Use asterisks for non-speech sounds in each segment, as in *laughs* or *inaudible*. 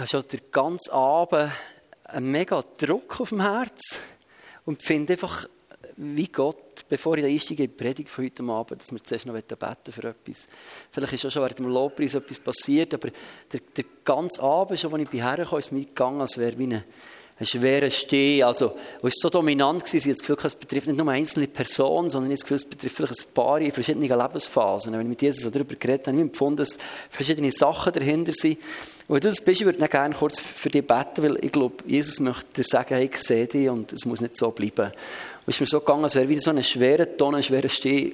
habe schon den ganzen Abend einen mega Druck auf dem Herz und finde einfach, wie Gott, bevor ich einsteige in die Predigt von heute Abend, dass wir zuerst noch beten für etwas. Vielleicht ist auch schon während dem Lobpreis etwas passiert, aber der, der ganze Abend, schon als ich hierher ist mir gegangen, als wäre wie eine ein schwerer Steh. Also, es war so dominant, gewesen, ich habe das Gefühl, es betrifft nicht nur einzelne Personen, sondern ich das Gefühl, es betrifft vielleicht ein paar in verschiedenen Lebensphasen. Wenn ich mit Jesus darüber geredet habe, habe ich empfunden, dass verschiedene Sachen dahinter sind. Und wenn du das bist, ich würde gerne kurz für dich beten, weil ich glaube, Jesus möchte dir sagen, hey, ich sehe dich und es muss nicht so bleiben. Und es ist mir so gegangen, als wäre wieder so eine schwere Tonne, ein schwerer Steh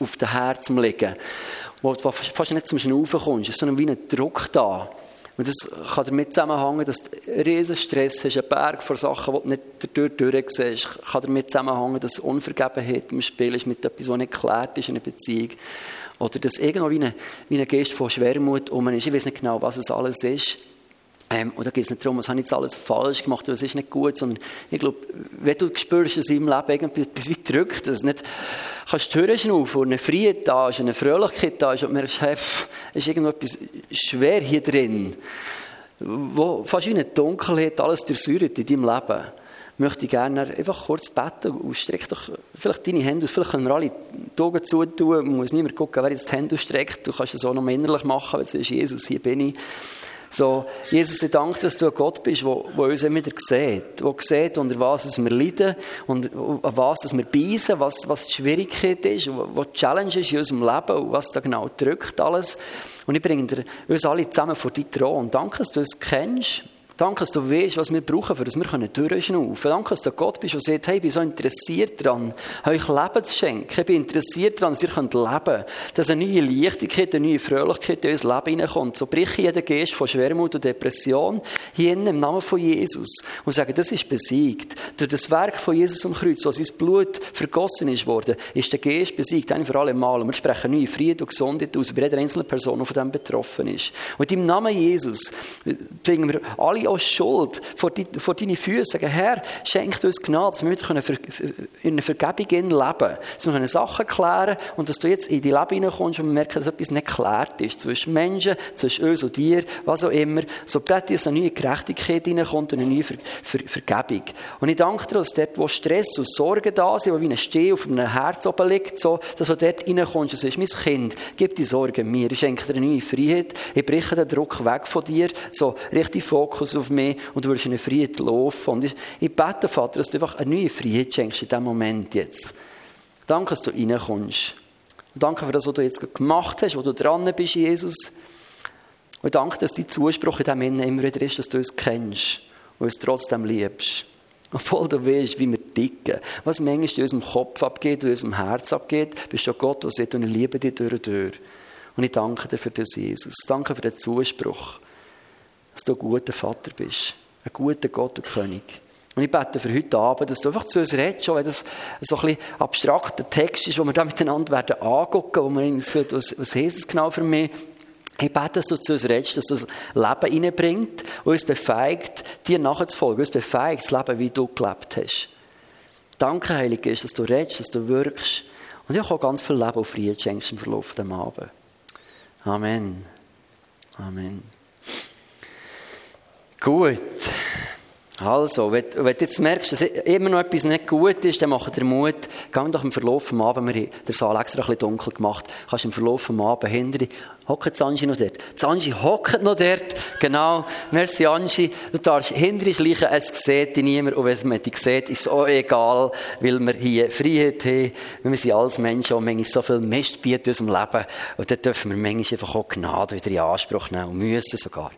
auf dem Herzen liegen, wo du fast nicht zum Schnaufen kommst. Es ist so wie ein Druck da. Und das kann damit zusammenhängen, dass du riesen Stress hast, einen Berg von Sachen, die du nicht dadurch durchsiehst. Kann damit zusammenhängen, dass Unvergebenheit im Spiel ist mit etwas, was nicht geklärt ist in einer Beziehung. Oder dass irgendwo wie eine, wie von Schwermut um ist. Ich weiß nicht genau, was es alles ist. Ähm, und da geht es nicht darum, was habe ich jetzt alles falsch gemacht oder es ist nicht gut, sondern ich glaube, wenn du spürst, dass deinem Leben etwas weit drückt, dass du nicht kannst die Türen schnaufen und eine Freiheit da ist, eine Fröhlichkeit da ist und merkst, hey, ist irgendetwas schwer hier drin, wo fast wie eine Dunkelheit alles durchsäuert in deinem Leben möchte ich gerne einfach kurz beten und streck doch vielleicht deine Hände aus. Vielleicht können wir alle die Augen zutun. Man muss niemand gucken, wer jetzt die Hände ausstreckt. Du kannst es auch noch innerlich machen, wenn du sagst, Jesus, hier bin ich. So, Jesus, ich danke, dass du ein Gott bist, der, uns immer wieder sieht. Der sieht, unter was wir leiden und an was wir beißen, was, was die Schwierigkeit ist, was die Challenge ist in unserem Leben und was da genau drückt alles. Und ich bringe uns alle zusammen vor die Thron. Danke, dass du es kennst. Danke, dass du weißt, was wir brauchen, für dass wir durchschnaufen können. Danke, dass du Gott bist, der sagt, hey, ich bin so interessiert daran, euch Leben zu schenken. Ich bin interessiert daran, dass ihr leben könnt. Dass eine neue Leichtigkeit, eine neue Fröhlichkeit in unser Leben hineinkommt. So brich ich jeden Geist von Schwermut und Depression hier im Namen von Jesus und sage, das ist besiegt. Durch das Werk von Jesus am Kreuz, wo sein Blut vergossen ist worden, ist der Geist besiegt, ein für alle Mal. Und wir sprechen neue Frieden und Gesundheit aus bei jeder einzelnen Person, die von dem betroffen ist. Und im Namen Jesus bringen wir alle auch Schuld vor, die, vor deine Füße. Sagen, Herr, schenk uns Gnade, dass wir wieder in einer Vergebung leben können. Dass wir Sachen klären und dass du jetzt in die Leben hineinkommst und merken, dass etwas nicht geklärt ist. Zwischen Menschen, zwischen uns und dir, was auch immer. So bete ich, dass eine neue Gerechtigkeit hineinkommt und eine neue Ver Ver Vergebung. Und ich danke dir, dass dort, wo Stress und Sorgen da sind, wo wie ein Steh auf einem Herz oben liegt, so, dass du dort hineinkommst und sagst, mein Kind, gib die Sorgen mir. Ich schenke dir eine neue Freiheit. Ich breche den Druck weg von dir. So, richte Fokus auf mich und du wirst in Freiheit laufen. Und ich, ich bete, Vater, dass du einfach eine neue Freiheit schenkst in diesem Moment jetzt. Danke, dass du reinkommst. Und danke für das, was du jetzt gemacht hast, wo du dran bist, Jesus. Und danke, dass dein Zuspruch in diesem Innen immer wieder ist, dass du uns kennst und uns trotzdem liebst. Obwohl du weißt, wie wir ticken. Was manchmal in unserem Kopf abgeht, in unserem Herz abgeht, bist du Gott, der sagt, und ich liebe dich durch und durch. Und ich danke dir für das, Jesus. Danke für den Zuspruch dass du ein guter Vater bist. Ein guter Gott und König. Und ich bete für heute Abend, dass du einfach zu uns redest, schon wenn das so ein bisschen abstrakter Text ist, wo wir da miteinander werden angucken, wo man das Gefühl was, was heißt das genau für mich? Ich bete, dass du zu uns redest, dass das Leben reinbringt und uns befähigt, dir nachzufolgen, uns befähigt, das Leben, wie du gelebt hast. Danke, Heilige dass du redest, dass du wirkst und ich auch ganz viel Leben und Frieden schenkst im Verlauf des Abends. Amen. Amen. Gut. Also, wenn, wenn du jetzt merkst, dass immer noch etwas nicht gut ist, dann mach dir Mut. Geh doch im Verlauf des Abends, wir haben den Saal extra ein bisschen dunkel gemacht, kannst im Verlauf des Abends hinter Hockt Angie noch dort? Das Angie hockt noch dort. Genau. Merci Angie. Du darfst hinter uns liegen, es sieht dich niemand. Und wenn man dich sieht, ist es auch egal, weil wir hier Freiheit haben. Wir sind als Menschen auch manchmal so viel Mist bieten in unserem Leben. Und dann dürfen wir manchmal einfach auch Gnade wieder in Anspruch nehmen und müssen sogar.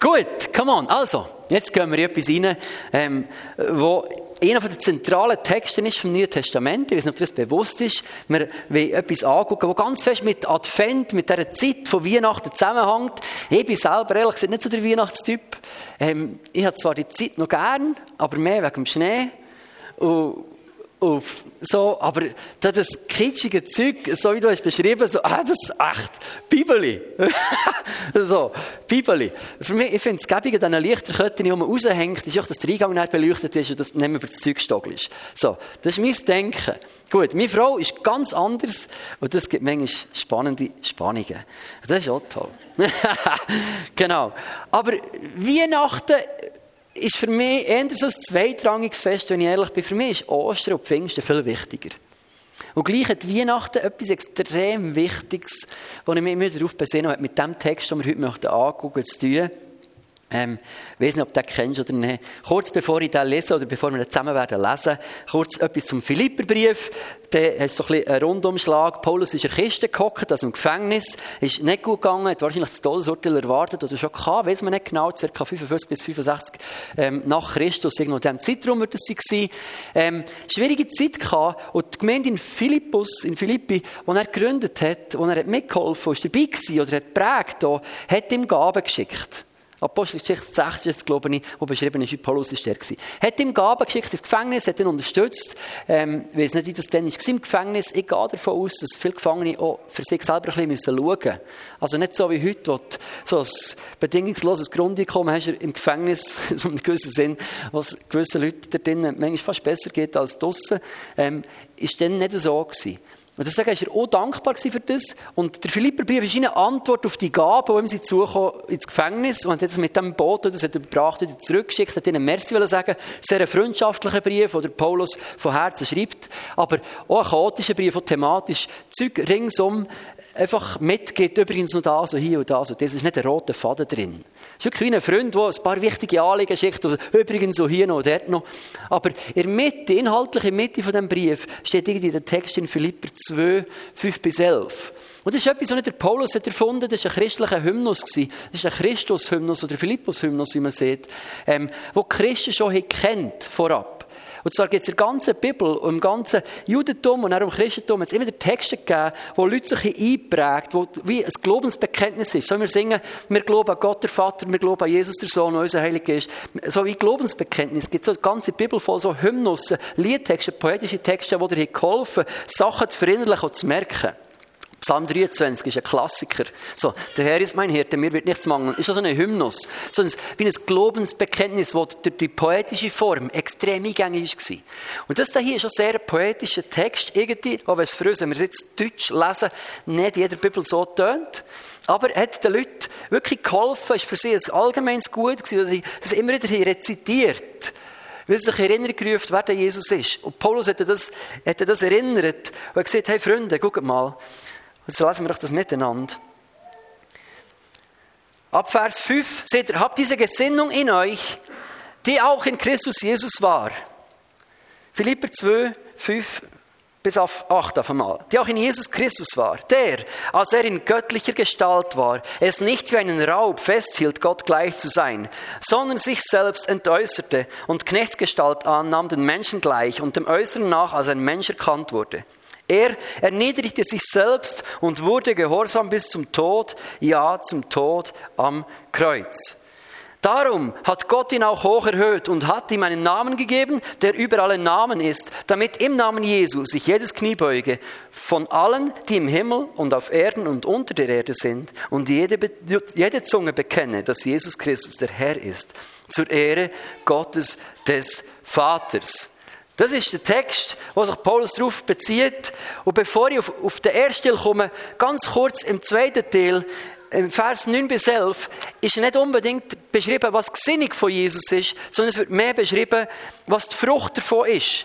Gut, come on. Also, jetzt gehen wir in etwas rein, ähm, wo einer der zentralen Texte ist vom Neuen Testament. Ich weiß nicht, ob das bewusst ist. Wir wollen etwas angucken, das ganz fest mit Advent, mit dieser Zeit von Weihnachten zusammenhängt. Ich bin selber ehrlich gesagt nicht so der Weihnachtstyp. Ähm, ich habe zwar die Zeit noch gern, aber mehr wegen dem Schnee. Und auf so, aber das kitschige Zeug, so wie du es beschrieben, so, ah, das ist echt Bibeli. *laughs* so, Bibeli. Für mich, ich finde es gäbig an diesen Lichterketten, die man raushängt, ist auch, dass der Eingang nicht beleuchtet ist und das nicht mehr über das Zeug ist. So, das ist mein Denken. Gut, meine Frau ist ganz anders und das gibt manchmal spannende Spannungen. Das ist auch toll. *laughs* genau. Aber Weihnachten ist für mich eher so ein zweitrangiges Fest, wenn ich ehrlich bin. Für mich ist Ostern und Pfingsten viel wichtiger. Und gleich hat Weihnachten etwas extrem Wichtiges, wo ich mich immer darauf besinne, mit dem Text, den wir heute möchten angucken, zu tun. Ähm, ich weiß nicht, ob du den kennst oder nicht. Kurz bevor ich den lese oder bevor wir den zusammen werden lesen, kurz etwas zum Philipperbrief. Da hast du so ein bisschen einen Rundumschlag. Paulus ist in der Kiste gehockt, also im Gefängnis. Ist nicht gut gegangen, hat wahrscheinlich das Todesurteil erwartet oder schon gehabt, weiß man nicht genau, ca. 55 bis 65 ähm, nach Christus, irgendwo in diesem Zeitraum wird es sein. Ähm, schwierige Zeit gehabt und die Gemeinde in Philippus, in Philippi, die er gegründet hat, wo er hat mitgeholfen ist dabei gewesen oder hat prägt, hat ihm Gaben geschickt. Apostelgeschichte 6 ist glaube ich, wo beschrieben ist, wie Paulus ist der gewesen. Hat ihm Gaben geschickt ins Gefängnis, hat ihn unterstützt. Ähm, ich weiß nicht, wie das dann war im Gefängnis. Ich gehe davon aus, dass viele Gefangene auch für sich selber ein bisschen schauen müssen. Also nicht so wie heute, wo du so ein bedingungsloses Grundeinkommen hast im Gefängnis, *laughs* so einem gewissen Sinn, was gewissen Leuten da drinnen manchmal fast besser geht als draussen, ähm, ist dann nicht so gewesen. Und deswegen war er auch dankbar für das. Und der Philipperbrief ist eine Antwort auf die Gabe, die ihm sie zukommen ins Gefängnis. Und hat jetzt mit dem Boot, das er gebracht hat, zurückgeschickt, hat ihnen Merci sagen. Sehr ein freundschaftlicher Brief, den Paulus von Herzen schreibt. Aber auch ein chaotischer Brief, der thematisch Zeug ringsum einfach mitgeht. Übrigens noch da, so hier und da. So. Das ist nicht ein roter Faden drin. Es ist wirklich wie ein Freund, der ein paar wichtige Anliegen schickt. Übrigens so hier noch, dort noch. Aber in der Mitte, inhaltlich in der Mitte von diesem Brief, steht irgendwie der Text in Philipper 2, 5 bis 11. Und das ist etwas, was nicht der Paulus hat erfunden. Das war ein christlicher Hymnus. Das ist ein Christus-Hymnus oder Philippus-Hymnus, wie man sieht, ähm, wo Christen schon kennt vorab. Und zwar gibt es in der ganzen Bibel und im ganzen Judentum und auch im Christentum es immer wieder Texte gegeben, wo Leute sich einprägt, wo wie ein Glaubensbekenntnis ist. So wir singen, wir glauben an Gott, der Vater, wir glauben an Jesus, der Sohn, unser Heiliger ist. So wie Glaubensbekenntnis gibt es so eine ganze Bibel voll so Hymnussen, Liedtexte, poetische Texte, die dir geholfen Sachen zu verinnerlichen und zu merken. Psalm 23 ist ein Klassiker. So, der Herr ist mein Hirte, mir wird nichts mangeln. Ist also ein Hymnus. So ein, wie ein Glaubensbekenntnis, das durch die poetische Form extrem eingängig war. Und das hier ist ein sehr poetischer Text. Irgendwie, auch wenn es für uns, wenn wir es jetzt Deutsch lesen, nicht jeder Bibel so tönt. Aber er hat den Leuten wirklich geholfen, ist für sie ein allgemeines Gut gewesen, dass sie das immer wieder rezitiert weil sich Erinnerung gerufen, wer der Jesus ist. Und Paulus hätte das, hätte das erinnert und gesagt, hey Freunde, guckt mal, Jetzt lesen wir doch das miteinander. Ab Vers 5 seht ihr, habt diese Gesinnung in euch, die auch in Christus Jesus war. Philipper 2, 5 bis auf 8 auf einmal. Die auch in Jesus Christus war. Der, als er in göttlicher Gestalt war, es nicht wie einen Raub festhielt, Gott gleich zu sein, sondern sich selbst entäußerte und Knechtsgestalt annahm, den Menschen gleich und dem Äußeren nach als ein Mensch erkannt wurde. Er erniedrigte sich selbst und wurde gehorsam bis zum Tod, ja zum Tod am Kreuz. Darum hat Gott ihn auch hoch erhöht und hat ihm einen Namen gegeben, der über alle Namen ist, damit im Namen Jesu sich jedes Knie beuge, von allen, die im Himmel und auf Erden und unter der Erde sind, und jede, jede Zunge bekenne, dass Jesus Christus der Herr ist, zur Ehre Gottes des Vaters. Das ist der Text, wo sich Paulus darauf bezieht. Und bevor ich auf, auf den ersten Teil komme, ganz kurz im zweiten Teil, im Vers 9 bis 11, ist nicht unbedingt beschrieben, was die Gesinnung von Jesus ist, sondern es wird mehr beschrieben, was die Frucht davon ist.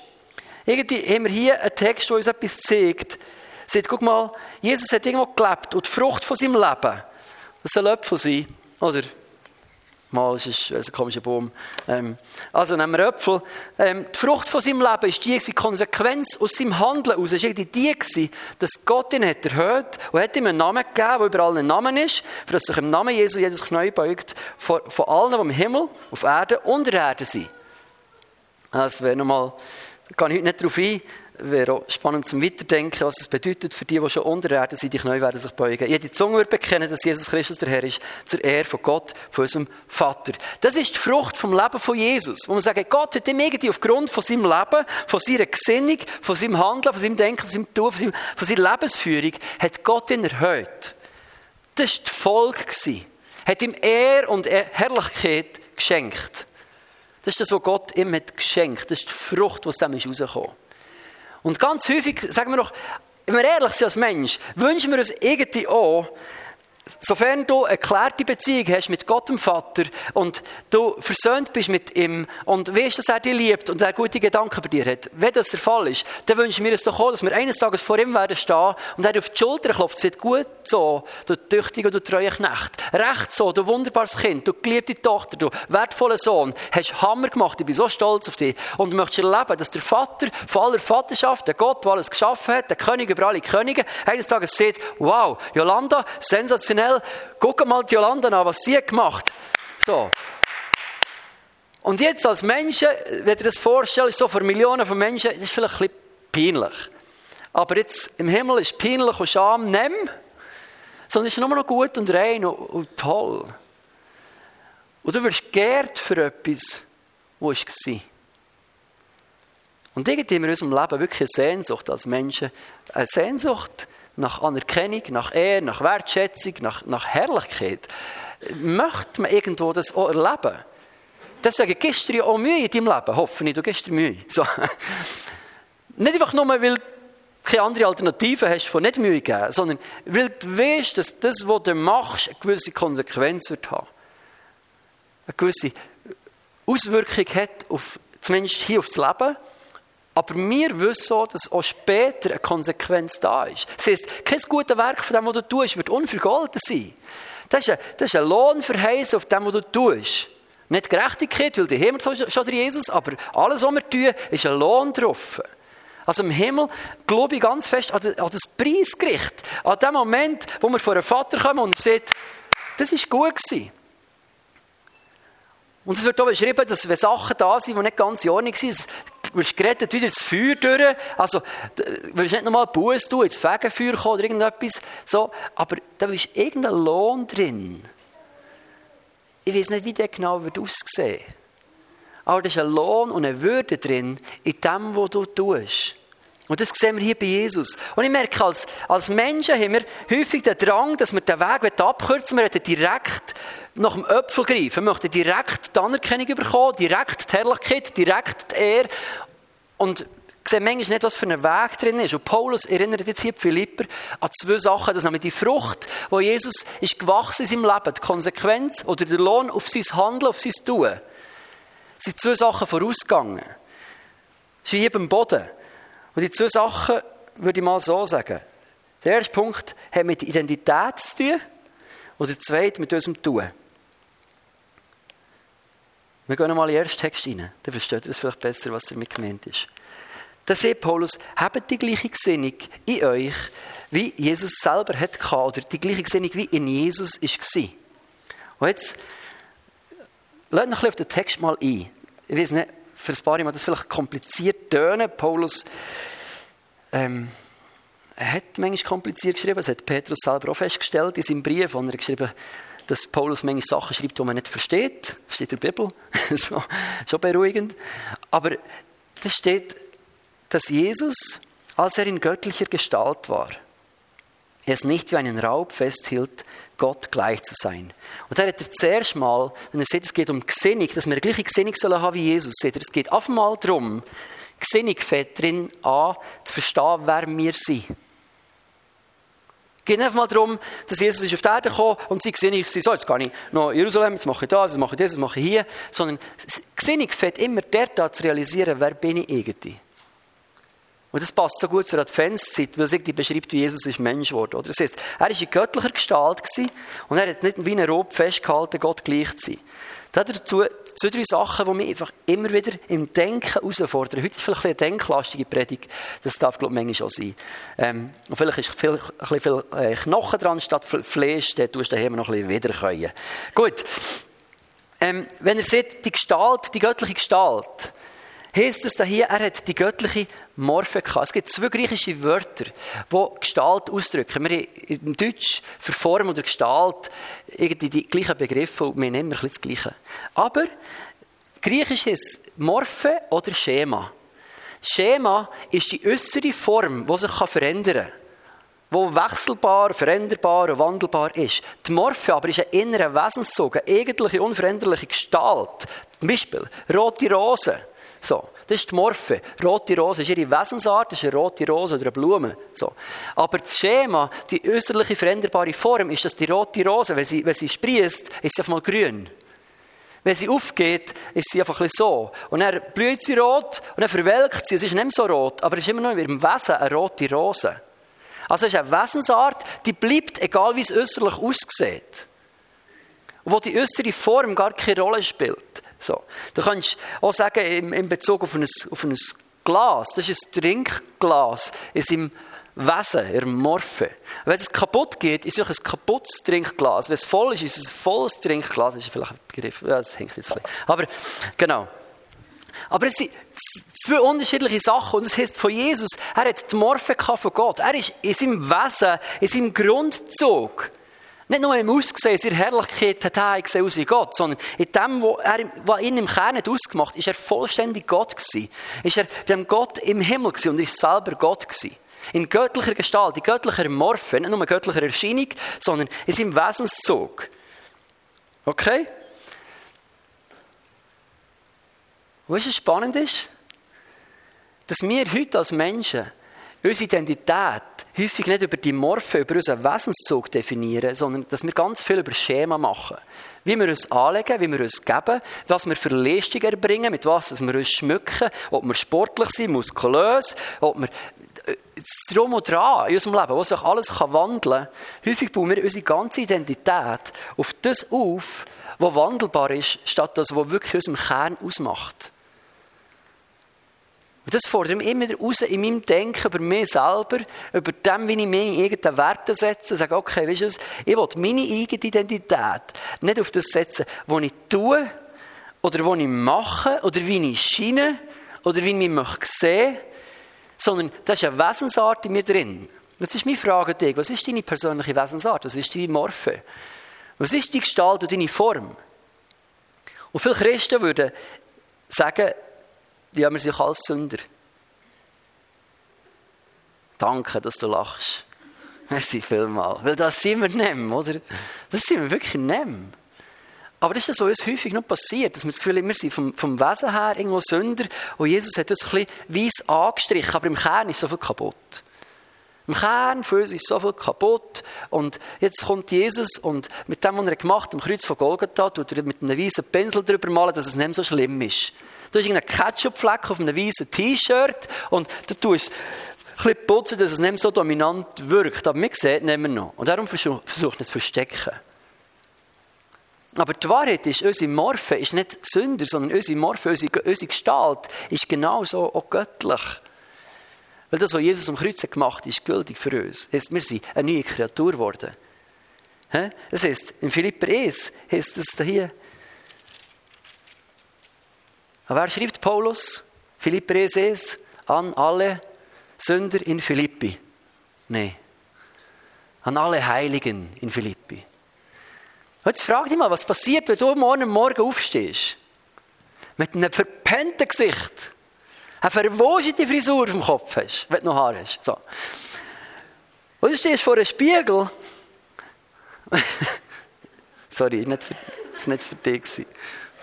Irgendwie haben wir hier einen Text, der uns etwas zeigt. Seht, guck mal, Jesus hat irgendwo gelebt und die Frucht von seinem Leben, das soll Äpfel sein, oder Mal ist es ein komischer Baum. Ähm, also nehmen wir Äpfel. Ähm, die Frucht von seinem Leben ist die, die Konsequenz aus seinem Handeln aus, ist die, die dass Gott ihn hat erhöht und hat ihm einen Namen gegeben, der über allen Namen ist, für dass sich im Namen Jesu jedes Knie beugt, von, von allen, die im Himmel, auf Erde und der Erde sind. Das wäre nochmal, da gehe ich heute nicht darauf ein, wäre auch spannend zum Weiterdenken, was es bedeutet für die, die schon unter Erde sind, die Knie werden sich beugen. Jede Zunge wird bekennen, dass Jesus Christus der Herr ist, zur Ehre von Gott, von unserem Vater. Das ist die Frucht vom Leben von Jesus. Wo man sagt, Gott hat ihm irgendwie aufgrund von seinem Leben, von seiner Gesinnung, von seinem Handeln, von seinem Denken, von seinem Tun, von, seinem, von seiner Lebensführung, hat Gott ihn erhöht. Das war die Folge. Hat ihm Ehre und Herrlichkeit geschenkt. Das ist das, was Gott ihm hat geschenkt. Das ist die Frucht, die aus dem ist rausgekommen. Und ganz häufig, sagen wir noch, wenn wir ehrlich sind als Mensch, wünschen wir uns irgendwie auch, Sofern du eine klärte Beziehung hast mit Gott dem Vater und du versöhnt bist mit ihm und weißt, dass er dich liebt und er gute Gedanken bei dir hat, wenn das der Fall ist, dann wünschen wir uns doch auch, dass wir eines Tages vor ihm werden stehen und er auf die Schulter klopft, sagt, gut so, du tüchtiger, du treuer Knecht, recht so, du wunderbares Kind, du geliebte Tochter, du wertvoller Sohn, hast Hammer gemacht, ich bin so stolz auf dich und möchtest erleben, dass der Vater von aller Vaterschaft, der Gott, der alles geschaffen hat, der König über alle Könige, eines Tages sagt, wow, Jolanda, sensationell, sensationell. Guck mal die Jolanda an, was sie gemacht So. Und jetzt als Menschen, wenn ihr das vorstellt, so vor Millionen von Menschen, das ist vielleicht ein bisschen peinlich. Aber jetzt im Himmel ist peinlich und Scham nimm, sondern es ist nur noch gut und rein und, und toll. Und du wirst geehrt für etwas, was war. Und irgendwie haben wir in unserem Leben wirklich eine Sehnsucht als Menschen. Eine Sehnsucht nach Anerkennung, nach Ehre, nach Wertschätzung, nach, nach Herrlichkeit, möchte man irgendwo das auch erleben. Gibst du dir auch Mühe in deinem Leben, hoffe ich, du dir Mühe. So. *laughs* Nicht einfach nur, weil du keine andere Alternative hast, von nicht Mühe geben, sondern weil du weißt, dass das, was du machst, eine gewisse Konsequenz wird haben. Eine gewisse Auswirkung hat, auf, zumindest hier aufs Leben, aber wir wissen auch, dass auch später eine Konsequenz da ist. Das heisst, kein gutes Werk von dem, was du tust, wird unvergolten sein. Das ist ein, das ist ein Lohnverheiß auf dem, was du tust. Nicht Gerechtigkeit, weil haben wir schon der Jesus, aber alles, was wir tun, ist ein Lohn drauf. Also im Himmel glaube ich ganz fest an das Preisgericht. An dem Moment, wo wir vor einen Vater kommen und sagt, das ist gut gewesen. Und es wird auch beschrieben, dass wenn Sachen da sind, die nicht ganz in Ordnung sind, wirst gerettet wieder das Feuer durch. Also, du wirst nicht nochmal Buß tun, ins Fegenfeuer kommen oder irgendetwas. So. Aber da ist irgendein Lohn drin. Ich weiß nicht, wie der genau wird aussehen Aber da ist ein Lohn und eine Würde drin in dem, was du tust. Und das sehen wir hier bei Jesus. Und ich merke, als, als Menschen haben wir häufig den Drang, dass wir den Weg abkürzen Wir möchten direkt nach dem Öpfel greifen. Wir möchten direkt die Anerkennung bekommen, direkt die Herrlichkeit, direkt die Ehre. Und sehen manchmal nicht, was für ein Weg drin ist. Und Paulus erinnert jetzt hier Philipper an zwei Sachen. Das nämlich die Frucht, wo Jesus ist gewachsen in seinem Leben. Die Konsequenz oder der Lohn auf sein Handeln, auf sein Tun. Es sind zwei Sachen vorausgegangen. Das ist wie beim Boden. Und die zwei Sachen würde ich mal so sagen. Der erste Punkt hat mit Identität zu tun und der zweite mit unserem Tun. Wir gehen nochmal in den ersten Text rein, dann versteht ihr es vielleicht besser, was damit gemeint ist. Da sagt Paulus, habt die gleiche Gesinnung in euch, wie Jesus selber hat oder die gleiche Gesinnung, wie in Jesus war. Und jetzt, lasst noch ein bisschen auf den Text mal ein. Ich weiß nicht, für ein paar Mal das vielleicht kompliziert tönen. Paulus ähm, hat manchmal kompliziert geschrieben, das hat Petrus selber auch festgestellt in seinem Brief, wo er geschrieben dass Paulus manchmal Sachen schreibt, die man nicht versteht. Das steht in der Bibel. *laughs* so, schon beruhigend. Aber da steht, dass Jesus, als er in göttlicher Gestalt war, es nicht wie einen Raub festhielt, Gott gleich zu sein. Und da hat er zuerst mal, wenn er sieht, es geht um Gesinnung, dass wir eine gleiche Gesinnung sollen haben wie Jesus, seht es geht auf einmal darum, Gesinnung fängt drin an, zu verstehen, wer wir sind. Es geht einfach mal darum, dass Jesus auf die Erde gekommen und sie gesehen ich so, jetzt gehe ich noch in Jerusalem, jetzt mache ich das, jetzt mache ich das, jetzt mache ich hier. Sondern Gesinnung fängt immer dort an zu realisieren, wer bin ich irgendwie. Und das passt so gut zur Adventszeit, weil irgendwie beschreibt, wie Jesus ist Mensch. Oder? Das heißt, er war in göttlicher Gestalt und er hat nicht wie ein Rob festgehalten, Gott gleich zu sein. Dazu zwei, drei Sachen, die mich einfach immer wieder im Denken herausfordern. Heute ist vielleicht eine denklastige Predigt. Das darf, glaube ich, manchmal auch sein. Ähm, und vielleicht ist viel, ein viel äh, Knochen dran statt Fleisch. Dann tust du daheim noch ein bisschen wiederkäuen. Gut. Ähm, wenn ihr seht, die Gestalt, die göttliche Gestalt, heißt es da hier, er hat die göttliche Morphe gehabt. Es gibt zwei griechische Wörter, die Gestalt ausdrücken. Wir haben im Deutsch für Form oder Gestalt irgendwie die gleichen Begriffe und wir nehmen ein bisschen das Gleiche. Aber Griechisch ist Morphe oder Schema. Schema ist die äußere Form, die sich verändern kann wo wechselbar, veränderbar und wandelbar ist. Die Morphe aber ist ein innerer Wesenszug, eine eigentliche, unveränderliche Gestalt. Zum Beispiel rote Rose. So, das ist die Morphe. Rote Rose ist ihre Wesensart, das ist eine rote Rose oder eine Blume. So. Aber das Schema, die äußerliche veränderbare Form, ist, dass die rote Rose, wenn sie, wenn sie sprießt, ist sie einfach mal grün. Wenn sie aufgeht, ist sie einfach ein so. Und dann blüht sie rot und dann verwelkt sie. Es ist nicht mehr so rot, aber es ist immer noch in ihrem Wesen eine rote Rose. Also es ist eine Wesensart, die bleibt, egal wie es äußerlich aussieht. Wo die äußere Form gar keine Rolle spielt. So. Du kannst auch sagen, in Bezug auf ein, auf ein Glas, das ist ein Trinkglas in seinem Wesen, in Morphe. Wenn es kaputt geht, ist es ein kaputtes Trinkglas. Wenn es voll ist, ist es ein volles Trinkglas. Das ist vielleicht ein Begriff, ja, das hängt jetzt ein bisschen. Aber, genau. Aber es sind zwei unterschiedliche Sachen. Und das heißt von Jesus, er hat die Morphe von Gott. Er ist in seinem Wesen, in seinem Grundzug nicht nur im Aussehen, in seiner Herrlichkeit hat er gesehen aus wie Gott, sondern in dem, was, ihn im Kern hat ausgemacht hat, ist er vollständig Gott gewesen. Ist er bei Gott im Himmel gewesen und ist selber Gott gewesen. In göttlicher Gestalt, in göttlicher Morphe, nicht nur in göttlicher Erscheinung, sondern in seinem Wesenszug. Okay? Was es spannend ist? Dass wir heute als Menschen unsere Identität häufig nicht über die Morphe, über unseren Wesenszug definieren, sondern dass wir ganz viel über Schema machen. Wie wir uns anlegen, wie wir uns geben, was wir für Leistungen erbringen, mit was wir uns schmücken, ob wir sportlich sind, muskulös, ob wir äh, das Drum und Dran in unserem Leben, wo sich alles wandeln kann. Häufig bauen wir unsere ganze Identität auf das auf, was wandelbar ist, statt das, was wirklich unserem Kern ausmacht. Und das fordert mich immer raus in meinem Denken über mich selber, über dem, wie ich meine eigenen Werte setze. Ich sage, okay, weißt du was, ich will meine eigene Identität nicht auf das setzen, was ich tue, oder was ich mache, oder wie ich scheine, oder wie ich mich sehen, sondern das ist eine Wesensart in mir drin. Das ist meine Frage dich. Was ist deine persönliche Wesensart? Was ist deine Morphe? Was ist die Gestalt und deine Form? Und viele Christen würden sagen, ja, wir sind alles Sünder. Danke, dass du lachst. *laughs* Merci vielmal. Weil das sind wir nicht, oder? Das sind wir wirklich nicht. Aber das ist das, was uns häufig noch passiert, dass wir das Gefühl haben, wir sind vom, vom Wesen her irgendwo Sünder und Jesus hat uns ein bisschen weiss angestrichen, aber im Kern ist so viel kaputt. Im Kern von uns ist so viel kaputt und jetzt kommt Jesus und mit dem, was er gemacht hat, am Kreuz von Golgatha, tut er mit einem weißen Pinsel drüber malen, dass es nicht so schlimm ist. Du hast Ketchup-Fleck auf einem weißen T-Shirt und du tust ein bisschen putzen, dass es nicht so dominant wirkt. Aber man sieht nicht mehr noch. Und darum versucht es zu verstecken. Aber die Wahrheit ist, unsere Morphe ist nicht Sünder, sondern unsere Morphe, unsere, unsere Gestalt ist genauso auch göttlich. Weil das, was Jesus am Kreuz gemacht hat, ist gültig für uns. Heißt, wir sind eine neue Kreatur geworden. Das heißt, in Philipper 1 heißt es hier, aber wer schreibt Paulus? Philipper 1 an alle Sünder in Philippi. Nein. An alle Heiligen in Philippi. Jetzt frag dich mal, was passiert, wenn du morgen Morgen aufstehst? Mit einem verpennten Gesicht. Eine verwogete Frisur auf dem Kopf hast, wenn du noch Haar hast. So. Und du stehst vor einem Spiegel. *laughs* Sorry, das war nicht für dich. Das war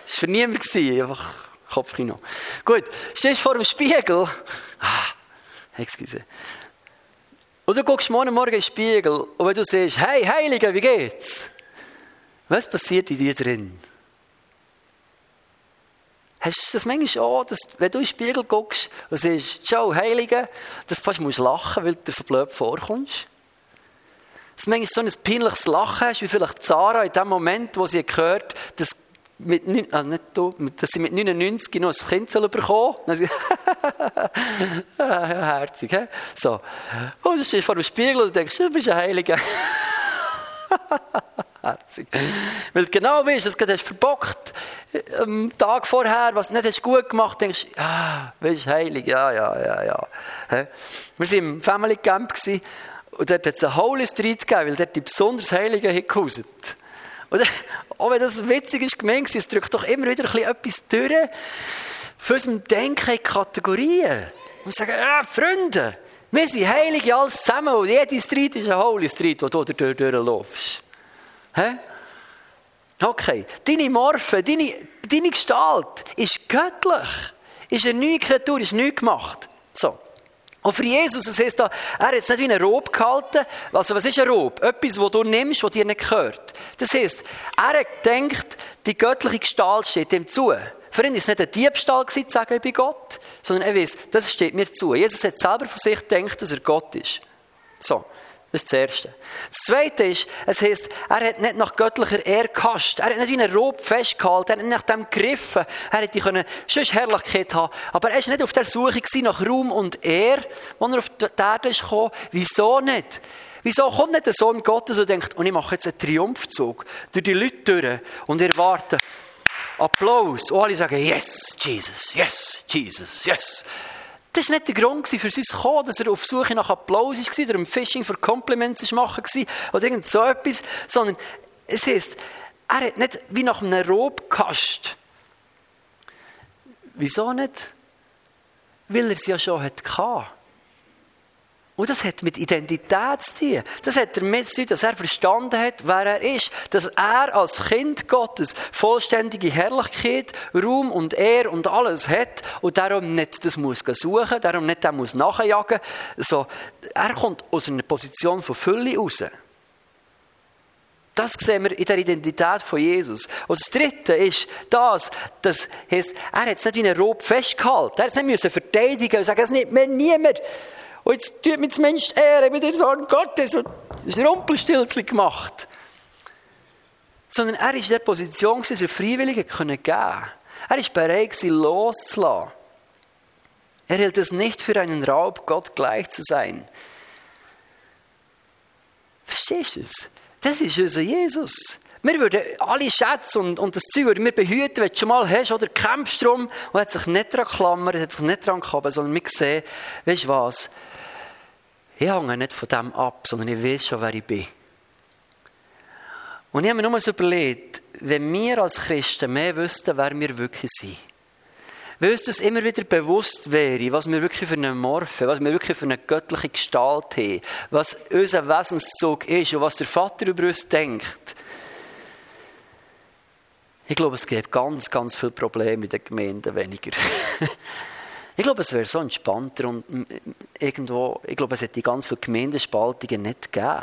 für niemanden. Einfach Kopfkino. Gut, stehst vor dem Spiegel. Ah, excuse. Und du guckst morgen Morgen in den Spiegel und wenn du siehst, hey, Heilige, wie geht's? Was passiert in dir drin? Hast du das manchmal auch, dass, wenn du in den Spiegel guckst und siehst, schau, Heilige, dass du fast musst lachen, weil du dir so blöd vorkommst? Dass du manchmal so ein peinliches Lachen hast, wie vielleicht Sarah in dem Moment, wo sie gehört dass mit, also nicht du, dass sie mit 99 noch ein Kind bekommen sollen. *laughs* ja, herzig, he? So. Und du stehst vor dem Spiegel und denkst, du bist ein Heiliger. *laughs* Herzig. Weil du genau weißt, dass du hast verbockt am Tag vorher, was du nicht hast gut gemacht denkst, ah, du, heilig, ja, ja, ja, ja. Wir waren im Family Camp und dort hat es einen Holy Street gegeben, weil dort die besonders Heiligen gehauset. Und auch wenn das witzig ist, gemeint es drückt doch immer wieder etwas durch für unserem Denken in Kategorien. Und sagen, ja, Freunde, wir sind Heilige alles zusammen und jede Street ist ein Holy Street, wo du durch durchlaufst. Hä? Okay. Deine Morphe, deine, deine Gestalt ist göttlich. Ist eine neue Kreatur, ist neu gemacht. So. Und für Jesus, das heisst da, er hat es nicht wie eine Rob gehalten. Also, was ist eine Rob? Etwas, das du nimmst, das dir nicht gehört. Das heisst, er hat gedacht, die göttliche Gestalt steht ihm zu. Für ihn war es nicht ein Diebstahl, zu sagen, ich bin Gott, sondern er weiß, das steht mir zu. Jesus hat selber von sich gedacht, dass er Gott ist. So. Das ist das Erste. Das Zweite ist, es heisst, er hat nicht nach göttlicher Ehre gehasst. Er hat nicht wie einen Rob festgehalten. Er hat nicht nach dem gegriffen. Er hätte können schon Herrlichkeit haben Aber er war nicht auf der Suche nach Ruhm und Ehre, als er auf die Erde gekommen. Wieso nicht? Wieso kommt nicht der Sohn Gottes und denkt, und ich mache jetzt einen Triumphzug durch die Leute durch und erwarte Applaus. Und alle sagen, yes, Jesus, yes, Jesus, yes. Das war nicht der Grund für sein Kommen, dass er auf Suche nach Applaus war, oder im Fishing für Compliments machen war, oder irgend so etwas, sondern es heisst, er hat nicht wie nach einem Rob gehasst. Wieso nicht? Weil er es ja schon hatte. Und das hat mit Identität zu tun. Das hat damit zu tun, dass er verstanden hat, wer er ist. Dass er als Kind Gottes vollständige Herrlichkeit, Ruhm und Ehr und alles hat und darum nicht das muss suchen, darum nicht dem muss nachjagen. So, er kommt aus einer Position von Fülle raus. Das sehen wir in der Identität von Jesus. Und das Dritte ist das, das heisst, er hat es nicht wie einen Rob festgehalten. Er hat es nicht verteidigen und sagen, es nimmt mir niemand. Und jetzt tut mir Mensch Ehre mit der Sohn Gottes und ein Rumpelstilzchen gemacht. Sondern er war in der Position, dass er Freiwillige geben konnte. Er war bereit, sie loszulassen. Er hält es nicht für einen Raub, Gott gleich zu sein. Verstehst du es? Das ist unser Jesus. Wir würden alle Schätze und, und das Zeug würden wir behüten, wenn du schon mal hast, oder kämpfst drum und hat sich nicht daran klammern, hat sich nicht daran gehabt, sondern wir sehen, weißt du was? Ich hänge nicht von dem ab, sondern ich weiß schon, wer ich bin. Und ich habe mir nur so überlegt, wenn wir als Christen mehr wüssten, wer wir wirklich sind, wenn uns das immer wieder bewusst wäre, was wir wirklich für eine Morphe, was wir wirklich für eine göttliche Gestalt haben, was unser Wesenszug ist und was der Vater über uns denkt, ich glaube, es gibt ganz, ganz viele Probleme in den Gemeinden weniger. *laughs* Ich glaube, es wäre so entspannter und irgendwo, ich glaube, es hätte ganz viele Gemeindespaltungen nicht gegeben,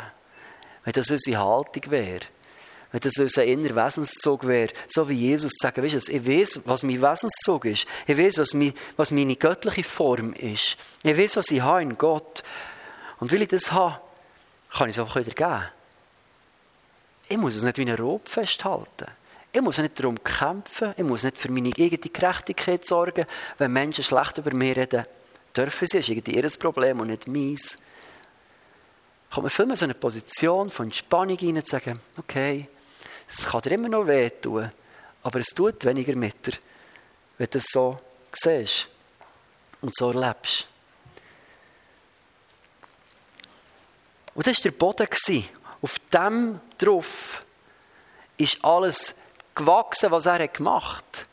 wenn das unsere Haltung wäre. Wenn das unser innerer Wesenszug wäre, so wie Jesus zu sagen, weißt du, ich weiß, was mein Wesenszug ist. Ich weiß, was, mein, was meine göttliche Form ist. Ich weiß, was ich habe in Gott. Und will ich das habe, kann ich es einfach wieder geben. Ich muss es nicht wie einen Rob festhalten. Ich muss nicht darum kämpfen, ich muss nicht für meine eigene Gerechtigkeit sorgen. Wenn Menschen schlecht über mich reden, dürfen sie, ist irgendwie ihr Problem und nicht meins. Kommt man vielmehr so eine Position von Entspannung rein und sagen, okay, es kann dir immer noch wehtun, aber es tut weniger mit dir, wenn du es so siehst und so erlebst. Und das war der Boden. Auf dem drauf ist alles gewachsen, was er gemacht hat.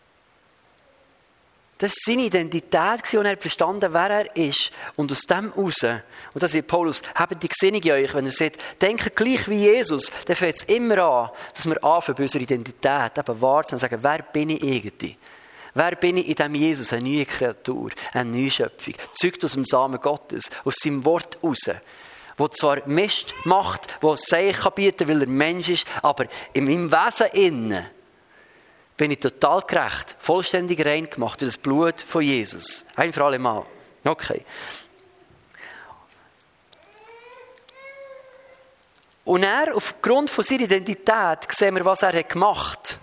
Das war seine Identität und er hat verstanden, wer er ist. Und aus dem heraus, und das ist Paulus, habt die Gesinnung in euch, wenn er sagt, denke gleich wie Jesus, dann fängt es immer an, dass wir anfangen, bei unserer Identität eben wahrzunehmen und sagen, wer bin ich irgendwie? Wer bin ich in diesem Jesus? Eine neue Kreatur, eine neue Schöpfung. Zeugt aus dem Samen Gottes, aus seinem Wort heraus. Wo zwar Mist macht, wo es Zeichen kann bieten, weil er Mensch ist, aber in meinem Wesen innen bin ich total gerecht, vollständig rein gemacht durch das Blut von Jesus. Ein für alle Mal. Okay. Und er, aufgrund von seiner Identität, sehen wir, was er hat gemacht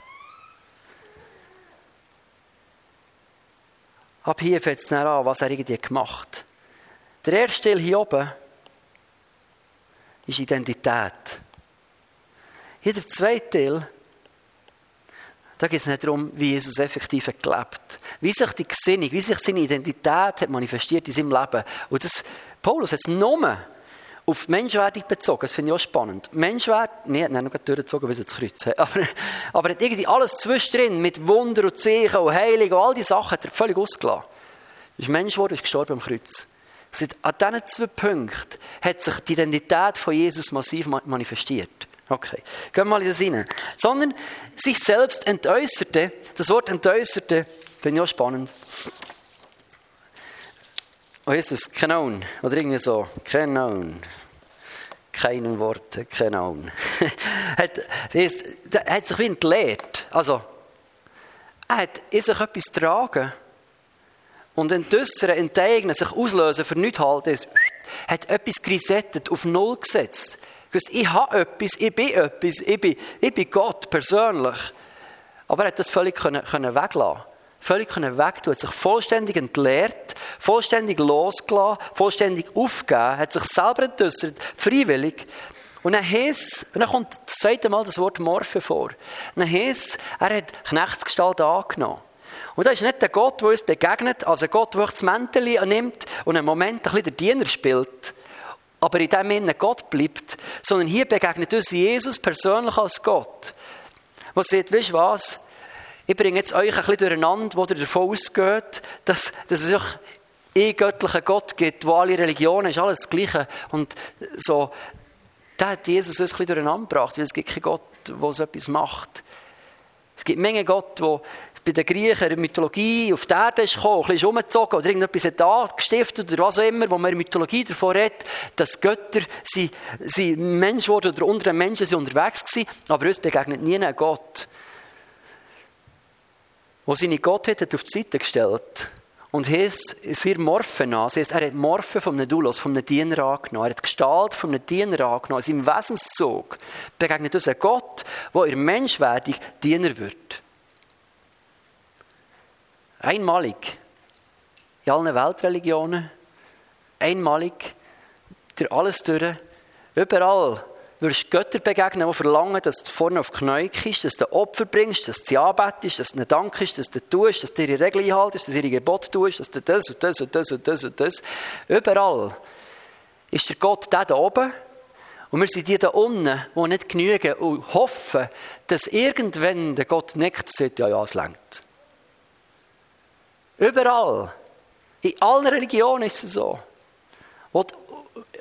Ab hier fängt es an, was er irgendwie gemacht hat. Der erste Teil hier oben ist Identität. Hier der zweite Teil, da geht es nicht darum, wie Jesus effektiv hat gelebt Wie sich die Gesinnung, wie sich seine Identität hat manifestiert in seinem Leben. Und das, Paulus hat es nur auf Menschwerdung bezogen. Das finde ich auch spannend. Menschwert, nee, nein, noch durchgezogen, bis das Kreuz. *laughs* Aber, aber hat irgendwie alles zwischendrin mit Wunder und Zeichen und Heiligen und all diese Sachen hat er völlig ausgelassen. Er ist Mensch geworden, ist gestorben am Kreuz. An diesen zwei Punkten hat sich die Identität von Jesus massiv manifestiert. Okay, gehen wir mal in das rein. Sondern sich selbst entäußerte, das Wort entäußerte, finde ich auch spannend. Oh, ist es Kanon? Oder irgendwie so, Kanon. Keinen Wort, Kanon. *laughs* hat, hat sich wie entleert. Also, er hat in sich etwas tragen und entäußern, enteignen, sich auslösen, für nichts halten, hat etwas geresettet, auf Null gesetzt. Ich habe etwas, ich bin etwas, ich bin, ich bin Gott persönlich. Aber er hat das völlig können, können weglassen. Völlig können wegtun, hat sich vollständig entleert, vollständig losgelassen, vollständig aufgegeben, hat sich selber entäußert, freiwillig. Und dann heisst, und dann kommt das zweite Mal das Wort Morphe vor. Und dann heisst, er hat Knechtsgestalt angenommen. Und das ist nicht der Gott, der uns begegnet, also ein Gott, der das Mäntel nimmt und einen Moment ein bisschen der Diener spielt, aber in dem Sinne Gott bleibt, sondern hier begegnet uns Jesus persönlich als Gott. Was sagt, weißt du was? Ich bringe jetzt euch ein bisschen durcheinander, wo ihr davon ausgeht, dass, dass es auch einen göttlichen Gott gibt, wo alle Religionen ist, alles das Gleiche. Und so, da hat Jesus uns ein bisschen durcheinander gebracht, weil es gibt keinen Gott, der so etwas macht. Es gibt Menge Gott, die bei den Griechen in der Mythologie auf die Erde ist gekommen, ein bisschen umgezogen oder irgendetwas hat angestiftet oder was auch immer, wo man in der Mythologie davon redet, dass Götter sie, sie Mensch wurden oder unter den Menschen sind unterwegs waren, aber uns begegnet nie ein Gott, der seine Gottheit hat auf die Seite gestellt und heißt, sehr Morphen an. Das heisst, er hat Morphen von einem Doulos, von einem Diener angenommen. Er hat die Gestalt von einem Diener angenommen. In seinem Wesenszug begegnet uns ein Gott, der in Menschwerdung Diener wird. Einmalig. In allen Weltreligionen. Einmalig. Durch alles durch. Überall würdest du Götter begegnen, die verlangen, dass du vorne auf Knie gehst, dass du Opfer bringst, dass du sie anbetest, dass du dankst, dass du tust, dass du ihre Regeln einhaltest, dass du ihre Gebote tust, dass du das und das und das und das und das. Überall ist der Gott da oben und wir sind die da unten, die nicht genügen und hoffen, dass irgendwann der Gott nickt sagt, ja, ja, es längt. Überall. In allen Religionen ist es so. Wo du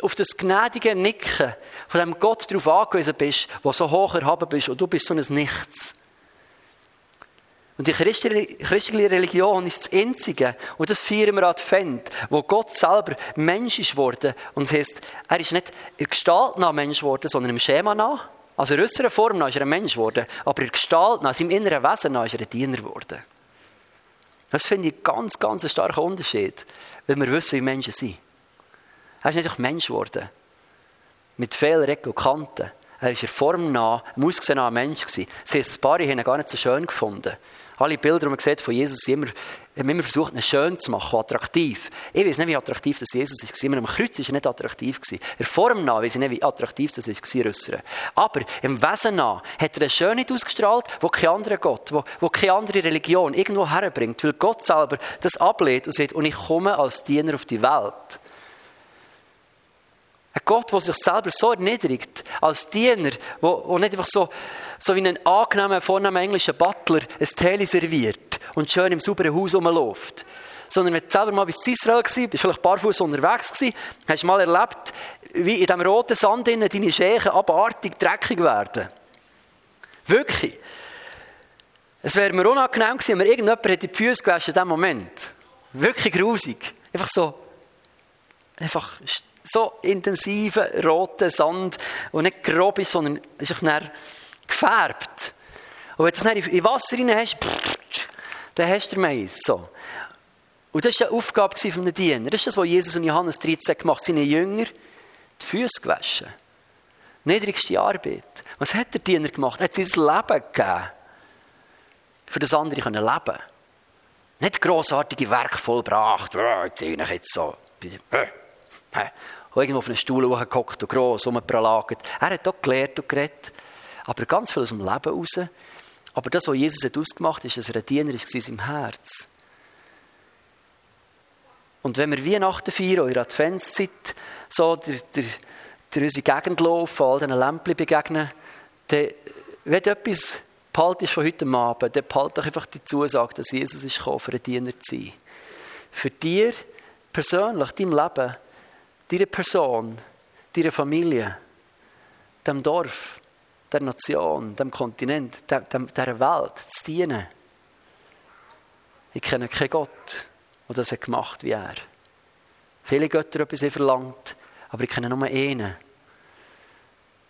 auf das gnädige Nicken von dem Gott darauf angewiesen bist, der so hoch erhaben bist und du bist so ein Nichts. Und die christliche Religion ist das Einzige, und das feiern wir Advent, wo Gott selber Mensch ist worden. Und das heisst, er ist nicht in Gestalt nach Mensch geworden, sondern im Schema nach. Also in äußerer Form nach ist er ein Mensch geworden, aber in Gestalt nach, seinem inneren Wesen nach ist er ein Diener geworden. Das finde ich ganz, ganz einen starken Unterschied, weil wir wissen, wie Menschen sind. Er ist nicht einfach Mensch geworden. Mit Ecken und Kanten. Er war in Form nah, im Aussehen nach ein Mensch. Gewesen. Das heisst, ein paar haben gar nicht so schön gefunden. Alle Bilder, die man sieht von Jesus, immer, haben immer versucht, ihn schön zu machen, attraktiv. Ich weiß nicht, wie attraktiv das Jesus war. Immer am Kreuz war er nicht attraktiv. Gewesen. In Form nach weiß ich nicht, wie attraktiv das war. Aber im Wesen nach hat er eine Schönheit ausgestrahlt, wo kein anderer Gott, wo, wo keine andere Religion irgendwo herbringt. Weil Gott selber das ablehnt und sagt, und ich komme als Diener auf die Welt. Ein Gott, der sich selber so erniedrigt, als Diener, der nicht einfach so, so wie ein angenehmer, vornehmer englischer Butler ein Tele serviert und schön im sauberen Haus rumläuft. Sondern wenn du selber mal bis Israel warst, bist vielleicht barfuß unterwegs gewesen, hast mal erlebt, wie in diesem roten Sand deine Schächen abartig dreckig werden. Wirklich. Es wäre mir unangenehm gewesen, wenn mir irgendjemand hätte die Füße gewaschen in diesem Moment. Wirklich grusig. Einfach so, einfach so intensiven roten Sand, der nicht grob ist, sondern ist dann gefärbt. Und wenn du es dann in Wasser rein hast, dann hast du Mais. So. Und das war eine Aufgabe von einem Diener. Das ist das, was Jesus und Johannes 13 gemacht haben. Seine Jünger die Füße gewaschen. Niedrigste Arbeit. Was hat der Diener gemacht? Er hat sein Leben gegeben. Für das andere können leben. Nicht grossartige Werke vollbracht. Oh, jetzt ich jetzt so. Und irgendwo auf einem Stuhl hochgehockt und gross rumpralagert. Er hat auch gelehrt und geredet. aber ganz viel aus dem Leben raus. Aber das, was Jesus hat ausgemacht hat, ist, dass er ein Diener war in seinem Herz. Und wenn wir Weihnachten feiern, der Adventszeit, so durch, durch, durch unsere Gegend laufen, all diesen Lämpchen begegnen, dann, wenn etwas behaltest von heute Abend, dann behalte doch einfach die Zusage, dass Jesus ist gekommen, für ein Diener zu sein. Für dir persönlich, deinem Leben, deiner Person, deiner Familie, dem Dorf, der Nation, dem Kontinent, der, Welt zu dienen. Ich kenne keinen Gott, der das hat gemacht wie er. Viele Götter haben etwas verlangt, aber ich kenne nur einen.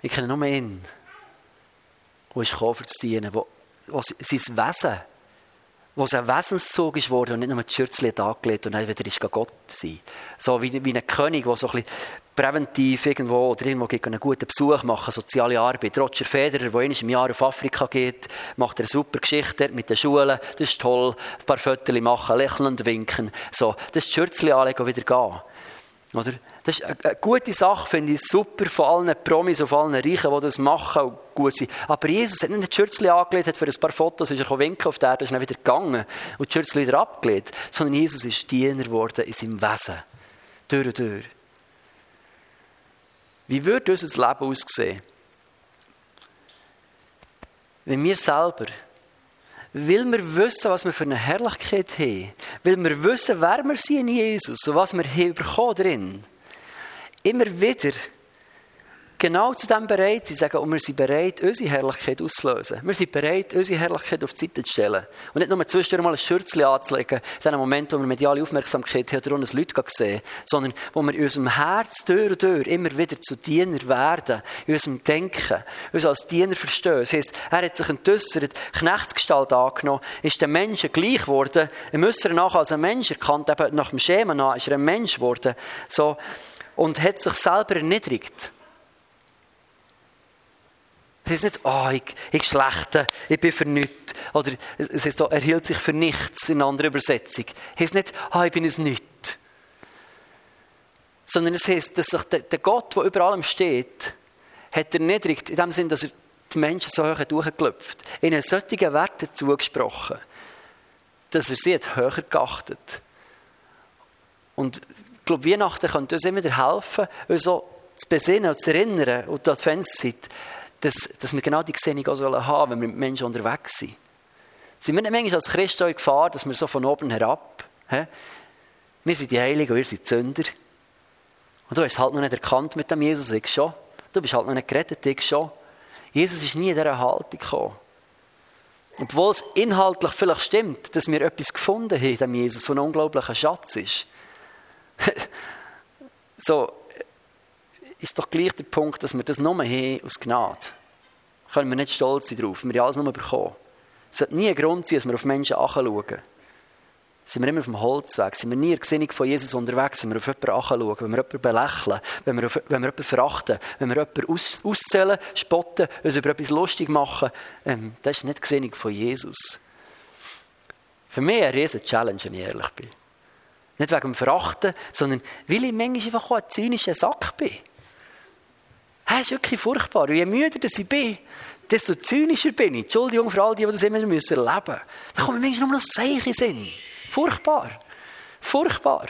Ich kenne nur einen, der ist gekommen, zu dienen, wo sein Wesen wo es ein Wesenszug ist worden und nicht nur ein Schürzli angelegt und dann wieder ist Gott sein. So wie, wie ein König, der so ein präventiv irgendwo oder irgendwo einen guten Besuch machen, soziale Arbeit. Roger Federer, der einmal im Jahr auf Afrika geht, macht eine super Geschichte mit den Schulen, das ist toll, ein paar Fotos machen, lächeln und winken. So, das Schürzli anlegen und wieder gehen. Oder? Das ist eine gute Sache, finde ich super von allen Promis, von allen Reichen, die das machen und gut sind. Aber Jesus hat nicht ein Schürzchen angelegt, hat für ein paar Fotos ist er winken auf der Erde, ist dann wieder gegangen und die Schürzchen wieder abgelegt. Sondern Jesus ist Diener geworden in seinem Wesen. Durch und durch. Wie würde unser Leben aussehen, wenn wir selber weil wir wissen, was wir für eine Herrlichkeit haben, weil wir wissen, wer wir sind in Jesus und was wir bekommen drin, immer wieder genau zu dem bereit sind, sagen, und wir sind bereit, unsere Herrlichkeit auszulösen. Wir sind bereit, unsere Herrlichkeit auf die Seite zu stellen. Und nicht nur zwischendurch mal ein Schürzchen anzulegen, in dem Moment, wo wir mediale Aufmerksamkeit haben oder uns Leute sehen, sondern wo wir in unserem Herz durch und durch immer wieder zu Diener werden, in unserem Denken, uns als Diener verstehen. Das heisst, er hat sich entäussert, Knechtsgestalt angenommen, ist den Menschen gleich geworden, im Äußeren nach als ein Mensch erkannt, eben nach dem Schema nach ist er ein Mensch geworden, so, und hat sich selber erniedrigt. Es ist nicht, oh, ich, ich schlechte, ich bin für nichts. Oder es ist er hielt sich für nichts in einer anderen Übersetzung. Es ist nicht, oh, ich bin es nicht. Sondern es heißt, dass sich der, Gott, der über allem steht, hat erniedrigt, in dem Sinn, dass er die Menschen so hoch durchgeklopft, ihnen solche Werte zugesprochen, dass er sie hat höher geachtet. Und ich glaube, Weihnachten könnte uns immer helfen, uns so zu besinnen und zu erinnern und die Adventszeit, dass, dass wir genau die Gesinnung auch haben sollen, wenn wir mit Menschen unterwegs sind. Sind wir nicht manchmal als Christen in Gefahr, dass wir so von oben herab, he? wir sind die Heiligen und wir sind die Sünder. Und du hast es halt noch nicht erkannt mit dem Jesus, ich schon. Du bist halt noch nicht gerettet, ich schon. Jesus ist nie in dieser Haltung gekommen. Obwohl es inhaltlich vielleicht stimmt, dass wir etwas gefunden haben, dem Jesus, so ein unglaublicher Schatz ist. *laughs* so, ist doch gleich der Punkt, dass wir das nur haben aus Gnade. Können wir nicht stolz sein darauf, wir haben alles nur bekommen. Es sollte nie ein Grund sein, dass wir auf Menschen anschauen. Sind wir immer auf dem Holzweg? Sind wir nie in der Gesinnung von Jesus unterwegs, wenn wir auf jemanden anschauen, wenn wir jemanden belächeln, wenn wir, auf, wenn wir jemanden verachten, wenn wir jemanden aus, auszählen, spotten, uns über etwas lustig machen? Ähm, das ist nicht die Gesinnung von Jesus. Für mich eine riesige Challenge, wenn ich ehrlich bin. Nicht wegen dem Verachten, sondern weil ich manchmal einfach auch ein zynischer Sack bin. Das ist wirklich furchtbar. Und je müder ich bin, desto zynischer bin ich. Entschuldigung für all die, die das immer erleben müssen. Da kommen Menschen nur noch Zeichen Sinn. Furchtbar. Furchtbar.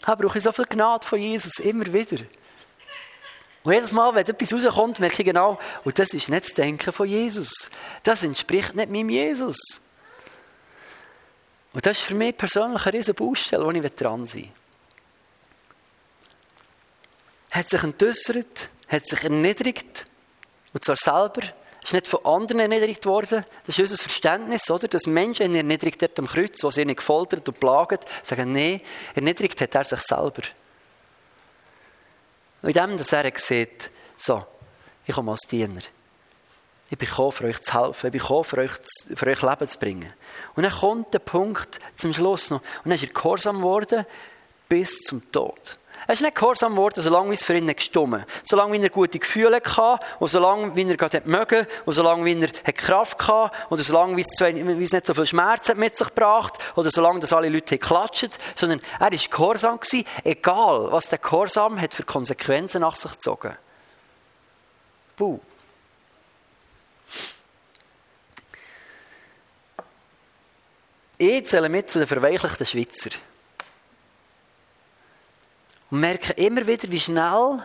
Da brauche ich so viel Gnade von Jesus, immer wieder. Und jedes Mal, wenn etwas rauskommt, merke ich genau, und das ist nicht das Denken von Jesus. Das entspricht nicht meinem Jesus. Und das ist für mich persönlich eine riesige Baustelle, wo ich dran sein will. Hat sich entäussert, hat sich erniedrigt. Und zwar selber. Er ist nicht von anderen erniedrigt worden. Das ist unser Verständnis, oder? Dass Menschen ihn erniedrigt hat am Kreuz, die sie nicht gefoltert und plagt, sagen, nein, erniedrigt hat er sich selber. Und in dem, dass er sieht, so, ich komme als Diener. Ich bin gekommen, für euch zu helfen. Ich bin gekommen, für euch, für euch Leben zu bringen. Und dann kommt der Punkt zum Schluss noch. Und dann ist er gehorsam geworden bis zum Tod. Er ist nicht gehorsam geworden, solange es für ihn gestummen Solange er gute Gefühle hatte, und solange er gerade mögen, und solange er Kraft hatte, oder solange es, nicht so viel Schmerz mit sich gebracht, oder solange dass alle Leute klatschen, sondern er ist gehorsam gewesen, egal was der Gehorsam hat für Konsequenzen nach sich gezogen. Puh. Ich zähle mit zu den verweichlichten Schweizer. Und merke immer wieder, wie schnell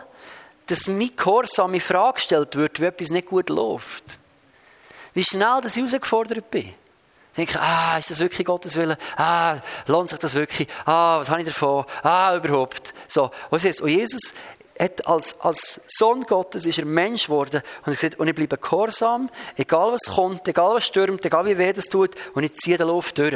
dass mein Gehorsam in Frage gestellt wird, wenn etwas nicht gut läuft. Wie schnell dass ich herausgefordert bin. Ich denke, ah, ist das wirklich Gottes Wille? Ah, lohnt sich das wirklich? Ah, was habe ich davon? Ah, überhaupt. So, was ist? Und Jesus hat als, als Sohn Gottes ist er Mensch geworden und er gesagt, und ich bleibe gehorsam, egal was kommt, egal was stürmt, egal wie weh das tut, und ich ziehe den Lauf durch.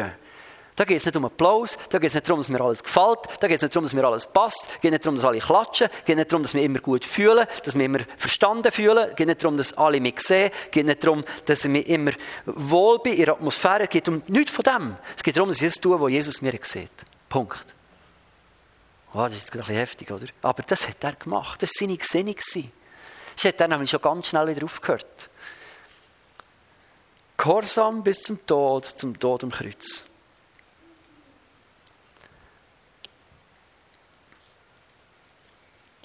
Da geht es nicht um Applaus, da geht es nicht darum, dass mir alles gefällt, da geht es nicht darum, dass mir alles passt, geht nicht darum, dass alle klatschen, geht nicht darum, dass wir immer gut fühlen, dass wir immer verstanden fühlen, geht nicht darum, dass alle mich sehen, geht nicht darum, dass ich mich immer wohl bin in der Atmosphäre, es geht um nichts von dem. Es geht darum, dass ich das tue, was Jesus mir sieht. Punkt. Oh, das ist jetzt ein bisschen heftig, oder? Aber das hat er gemacht, das war seine Gesinnung. Das hat er nämlich schon ganz schnell wieder aufgehört. Gehorsam bis zum Tod, zum Tod am Kreuz.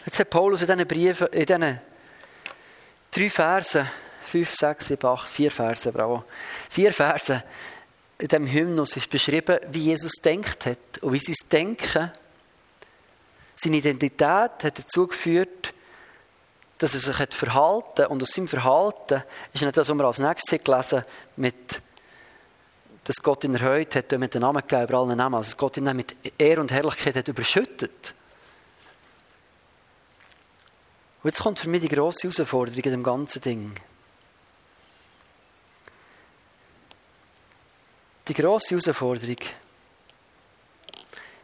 Jetzt hat Paulus in diesen Briefen, in diesen drei Versen, fünf, sechs, sieben, acht, vier Versen, bravo, vier Versen, in diesem Hymnus ist beschrieben, wie Jesus denkt hat und wie sein Denken, seine Identität hat dazu geführt, dass er sich hat verhalten und aus seinem Verhalten ist nicht das, was wir als nächstes gelesen mit dass Gott ihn erhöht hat, mit den Namen gegeben, über allen Namen, also dass Gott ihn mit Ehre und Herrlichkeit hat überschüttet. Und jetzt kommt für mich die grosse Herausforderung in dem ganzen Ding. Die grosse Herausforderung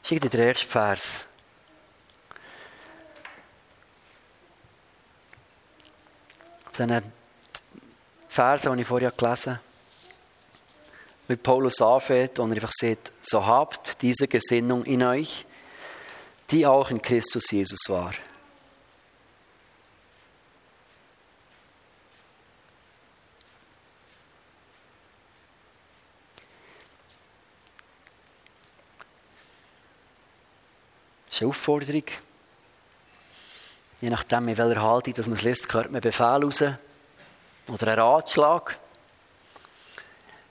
ist irgendwie der erste Vers. Auf diesen Versen, die ich vorher gelesen habe, mit Paulus anfängt und er einfach sagt, so habt diese Gesinnung in euch, die auch in Christus Jesus war. Ist eine Aufforderung. Je nachdem, in welcher Haltung dass man es liest, hört man Befehl raus oder einen Ratschlag.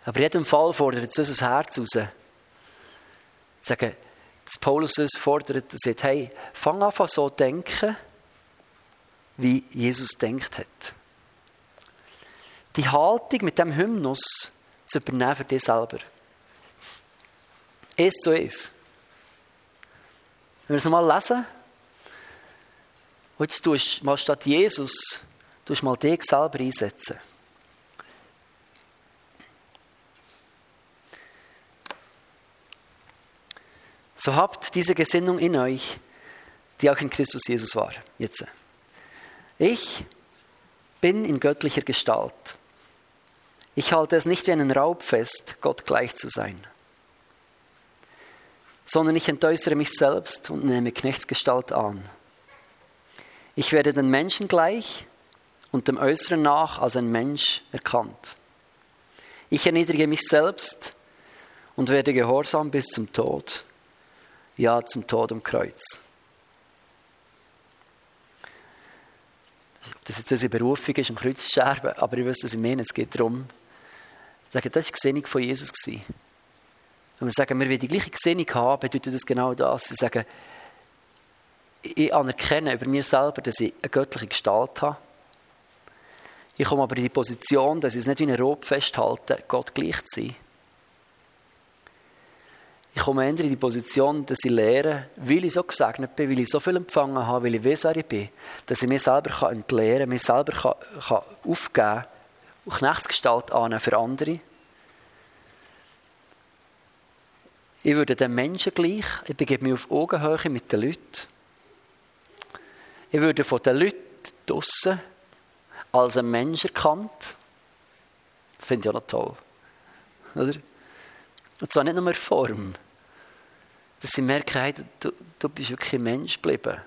Aber in jedem Fall fordert es unser Herz raus. Sagen, dass Paulus uns fordert, er sagt, hey, fang an so zu denken, wie Jesus denkt hat. Die Haltung mit dem Hymnus zu übernehmen für dich selber. Es zu es. Wenn wir es mal lesen, jetzt tust du mal statt Jesus, tust mal dich selber einsetzen. So habt diese Gesinnung in euch, die auch in Christus Jesus war. Jetzt. Ich bin in göttlicher Gestalt. Ich halte es nicht wie einen Raub fest, Gott gleich zu sein sondern ich entäußere mich selbst und nehme Knechtsgestalt an. Ich werde den Menschen gleich und dem Äußeren nach als ein Mensch erkannt. Ich erniedrige mich selbst und werde gehorsam bis zum Tod, ja zum Tod am Kreuz. Ob das jetzt unsere Berufung ist, am Kreuz zu sterben, aber ich weiß, was ich meine, es geht darum, das war die Gesinnung von Jesus. Wenn wir sagen, wir wollen die gleiche Gesinnung haben, bedeutet das genau das. Sie sagen, ich anerkenne über mir selber, dass ich eine göttliche Gestalt habe. Ich komme aber in die Position, dass ich es nicht wie ein Rob festhalte, Gott gleich zu sein. Ich komme in die Position, dass ich lehre, weil ich so gesegnet bin, weil ich so viel empfangen habe, weil ich weiß, wer ich bin, dass ich mir selber entleeren kann, mir selber kann, kann aufgeben kann Knechtsgestalt annehmen für andere. Ich würde den Menschen gleich, ich begebe mich auf Augenhöhe mit den Leuten. Ich würde von den Leuten draussen als ein Mensch erkannt. Das finde ich auch noch toll. Oder? Und zwar nicht nur in Form. Dass sie merken, hey, du, du bist wirklich ein Mensch geblieben.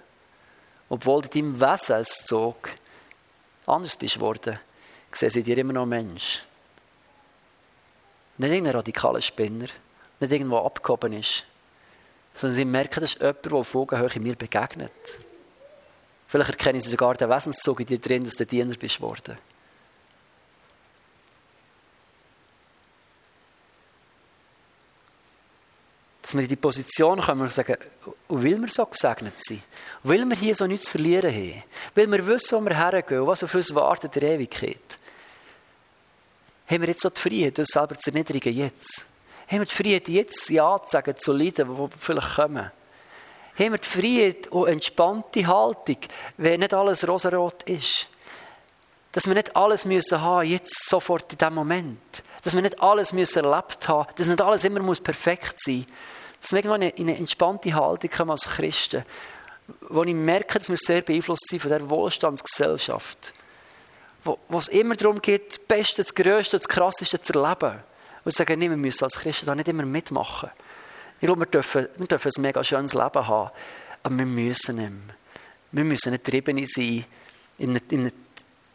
Obwohl du deinem Wesenszug anders bist geworden, sehen sie dir immer noch Mensch. Nicht irgendein radikaler Spinner nicht irgendwo abgehoben ist, sondern sie merken, dass jemand, der auf Augenhöhe mir begegnet. Vielleicht erkennen sie sogar den Wesenszug in dir drin, dass du Diener bist geworden. Dass wir in die Position kommen und sagen, will wir so gesegnet sein? Will wir hier so nichts zu verlieren haben? Will wir wissen, wo wir hergehen und was auf uns wartet in der Ewigkeit? Haben wir jetzt so die Freiheit, uns selber zu erniedrigen jetzt? Haben wir die Freiheit, jetzt Ja zu sagen zu Leiden, die vielleicht kommen. Haben wir die Freiheit und entspannte Haltung, wenn nicht alles rosarot ist. Dass wir nicht alles müssen haben, jetzt sofort in diesem Moment. Dass wir nicht alles müssen erlebt haben. Dass nicht alles immer muss perfekt sein muss. Dass wir irgendwann in eine entspannte Haltung kommen als Christen. Wo ich merke, dass wir sehr beeinflusst sind von dieser Wohlstandsgesellschaft. Wo, wo es immer darum geht, das Beste, das Größte, das Krasseste zu erleben. Und sagen, nee, wir müssen als Christen da nicht immer mitmachen. Ich glaube, wir dürfen, wir dürfen ein mega schönes Leben haben. Aber wir müssen nicht mehr. Wir müssen nicht Triebene sein, in einem, in einem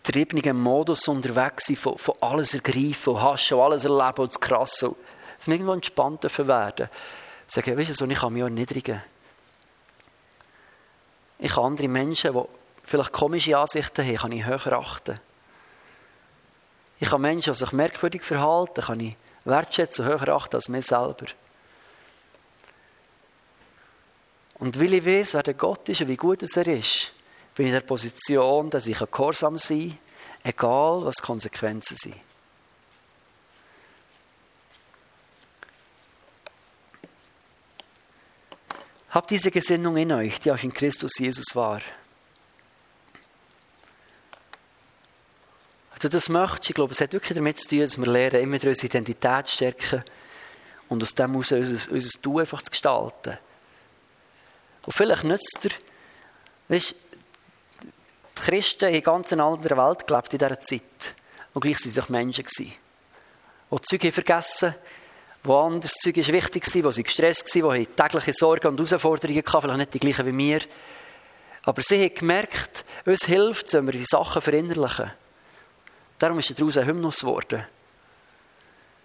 getriebenen Modus unterwegs sein, von, von alles ergreifen, und haschen, und alles erleben und das Krasse. Dass wir irgendwo entspannt dürfen werden. Sagen, weißt du, so, ich kann mich erniedrigen. Ich kann andere Menschen, die vielleicht komische Ansichten haben, kann ich höher achten. Ich kann Menschen, die sich merkwürdig verhalten, kann ich wertschätzen höher achten als mir selber. Und weil ich weiß, wer der Gott ist und wie gut er ist, bin ich in der Position, dass ich gehorsam sein kann, egal was die Konsequenzen sind. Habt diese Gesinnung in euch, die auch in Christus Jesus war. Du das möchtest, ich glaube, es hat wirklich damit zu tun, dass wir lernen, immer unsere Identität zu stärken und aus dem heraus unser, unser Tun einfach zu gestalten. Und vielleicht nützt dir, weißt, die Christen in ganz einer anderen Welt gelebt in dieser Zeit. Und gleich waren sie doch Menschen. Die Züge vergessen wo anderes Zeug wichtig war, wo sie gestresst waren, die tägliche Sorgen und Herausforderungen hatten, vielleicht nicht die gleichen wie mir. Aber sie haben gemerkt, uns hilft wenn wir die Sachen verinnerlichen. Darum ist daraus ein Hymnus geworden.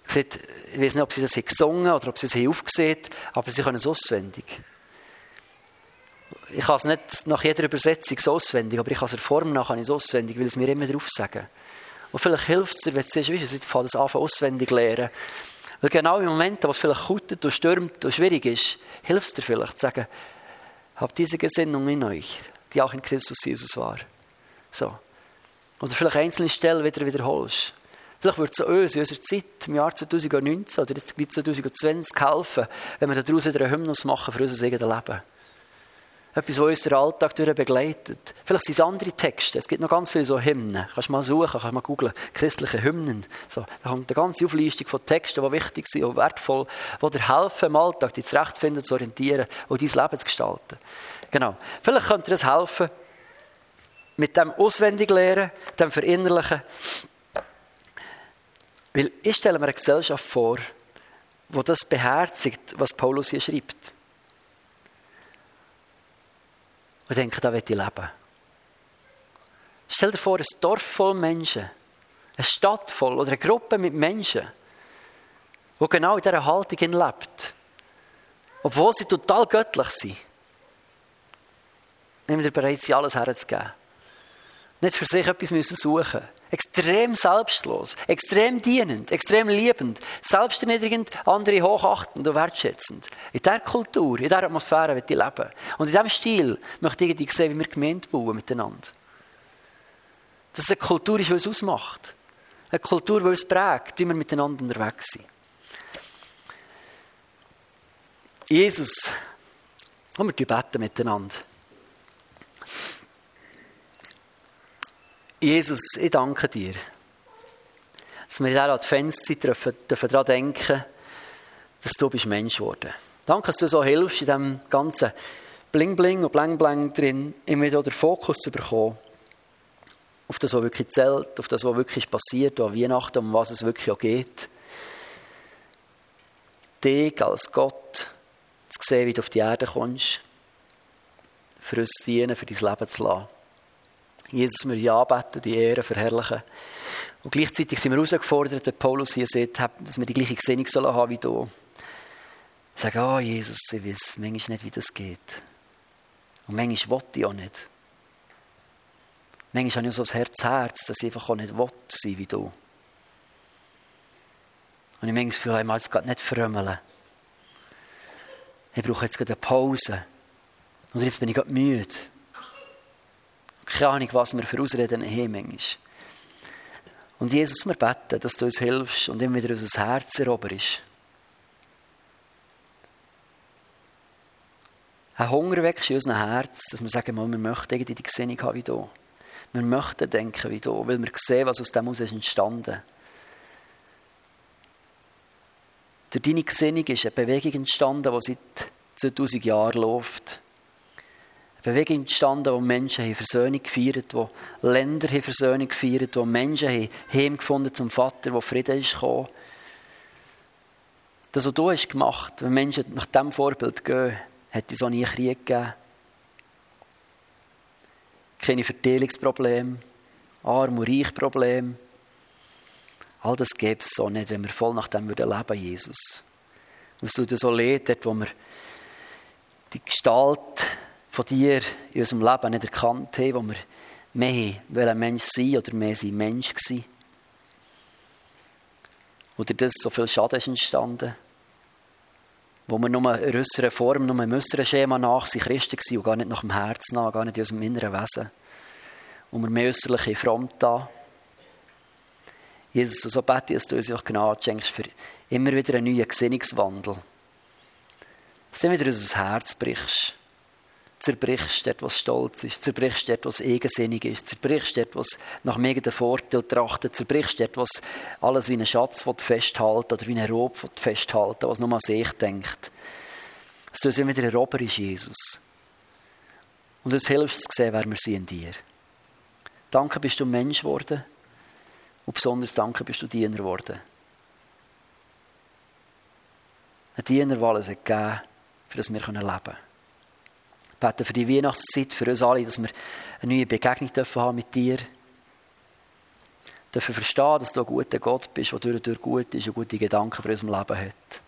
Ich weiß nicht, ob sie das gesungen oder ob sie es aufgesehen aber sie können es auswendig. Ich kann es nicht nach jeder Übersetzung so auswendig, aber ich kann es der Form nach kann auswendig, weil es mir immer drauf sagen. Und vielleicht hilft es dir, wenn du siehst, weißt, ich fange das an, auswendig lernen. Weil genau im Moment, wo es vielleicht kutet und stürmt und schwierig ist, hilft es dir vielleicht zu sagen, habt diese Gesinnung in euch, die auch in Christus Jesus war. So. Oder vielleicht einzelne Stellen wieder wiederholst. Vielleicht würde es uns in unserer Zeit, im Jahr 2019 oder jetzt 2020 helfen, wenn wir daraus wieder einen Hymnus machen für unser eigenes Leben. Etwas, was uns den Alltag durch begleitet. Vielleicht sind es andere Texte. Es gibt noch ganz viele so Hymnen. Kannst du mal suchen, kannst mal googeln. Christliche Hymnen. So, da kommt eine ganze Auflistung von Texten, die wichtig sind und wertvoll, die dir helfen, im Alltag dich zurechtzufinden, zu orientieren und dein Leben zu gestalten. Genau. Vielleicht könnte dir das helfen, mit dem auswendig lernen, dem verinnerlichen. Weil ich stelle mir eine Gesellschaft vor, wo das beherzigt, was Paulus hier schreibt. und denken, da will ich leben. Stell dir vor, ein Dorf voll Menschen, eine Stadt voll oder eine Gruppe mit Menschen, die genau in dieser Haltung lebt. Obwohl sie total göttlich sind. Wir bereit, sie alles herzugeben. Nicht für sich etwas müssen suchen Extrem selbstlos, extrem dienend, extrem liebend, selbsterniedrigend, andere hochachtend und wertschätzend. In dieser Kultur, in dieser Atmosphäre will ich leben. Und in diesem Stil möchte ich sehen, wie wir Gemeinde bauen miteinander. Dass es eine Kultur ist, die uns ausmacht. Eine Kultur, die uns prägt, wie wir miteinander unterwegs sind. Jesus, und wir beten miteinander. Jesus, ich danke dir, dass wir in dieser Adventszeit daran denken, dass du bist Mensch geworden. Danke, dass du so hilfst, in diesem ganzen Bling-Bling und Blang-Blang drin, immer wieder den Fokus zu bekommen. Auf das, was wirklich zählt, auf das, was wirklich passiert, an Weihnachten, um was es wirklich auch geht. Dich als Gott zu sehen, wie du auf die Erde kommst, für uns dienen, für dein Leben zu lassen. Jesus, wir ja beten, die Ehre verherrlichen. Und gleichzeitig sind wir herausgefordert, dass Paulus hier sieht, dass wir die gleiche Gesinnung sollen haben wie du. Sagen, ah, oh, Jesus, ich weiß manchmal nicht, wie das geht. Und manchmal will ich auch nicht. Manchmal habe ich so ein Herz, Herz, dass ich einfach auch nicht will sein wie du. Und ich manchmal fühle, ich muss jetzt gerade nicht frömmeln. ich brauche jetzt gerade eine Pause. Oder jetzt bin ich gerade müde. Keine Ahnung, was wir für Ausreden haben. Und Jesus, wir beten, dass du uns hilfst und immer wieder unser Herz eroberst. Ein Hunger wächst in unserem Herz, dass wir sagen, wir möchten irgendwie die Gesinnung haben wie du. Wir möchten denken wie du, weil wir sehen, was aus dem heraus ist entstanden. Durch deine Gesinnung ist eine Bewegung entstanden, die seit 2000 Jahren läuft. Bewegung entstanden, wo Menschen haben Versöhnung gefeiert wo Länder haben Versöhnung gefeiert, wo Menschen haben Heim gefunden zum Vater, wo Frieden ist gekommen. Das, was du hast gemacht, wenn Menschen nach diesem Vorbild gehen, hätte es auch nie Krieg gegeben. Keine Verteilungsprobleme, Arm- und Reichprobleme. All das gäbe es so nicht, wenn wir voll nach dem leben würden Jesus. Und es tut so leid, dort, wo wir die Gestalt von dir in unserem Leben nicht erkannt haben, wo wir mehr ein Mensch sein oder mehr sein Mensch gewesen. Oder das so viel Schaden ist entstanden. Wo wir nur in äußeren Form, nur im äußeren Schema nach sind Christen gewesen und gar nicht nach dem Herzen nach, gar nicht in unserem inneren Wesen. Und wir mehr äußerliche Front da. Jesus, so bete ich, dass du uns auch Gnade schenkst für immer wieder einen neuen Gesinnungswandel. Dass du wieder unser Herz brichst zerbrichst dort, was stolz ist, zerbrichst dort, was eigensinnig ist, zerbrichst dort, was nach mega Vorteil trachtet, zerbrichst dort, was alles wie ein Schatz festhalten oder wie ein Rob festhalten, was nur an sich denkt. Dass du immer wieder erobert ist, Jesus. Und uns hilfst zu sehen, wer wir sind in dir. Danke bist du Mensch geworden und besonders danke bist du Diener geworden. Ein Diener, der alles hat gegeben, für das wir leben können beten für die Weihnachtszeit, für uns alle, dass wir eine neue Begegnung dürfen haben mit dir. Dürfen verstehen, dass du ein guter Gott bist, der durch und durch gut ist und gute Gedanken für unser Leben hat.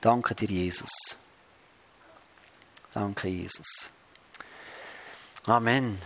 Danke dir, Jesus. Danke, Jesus. Amen.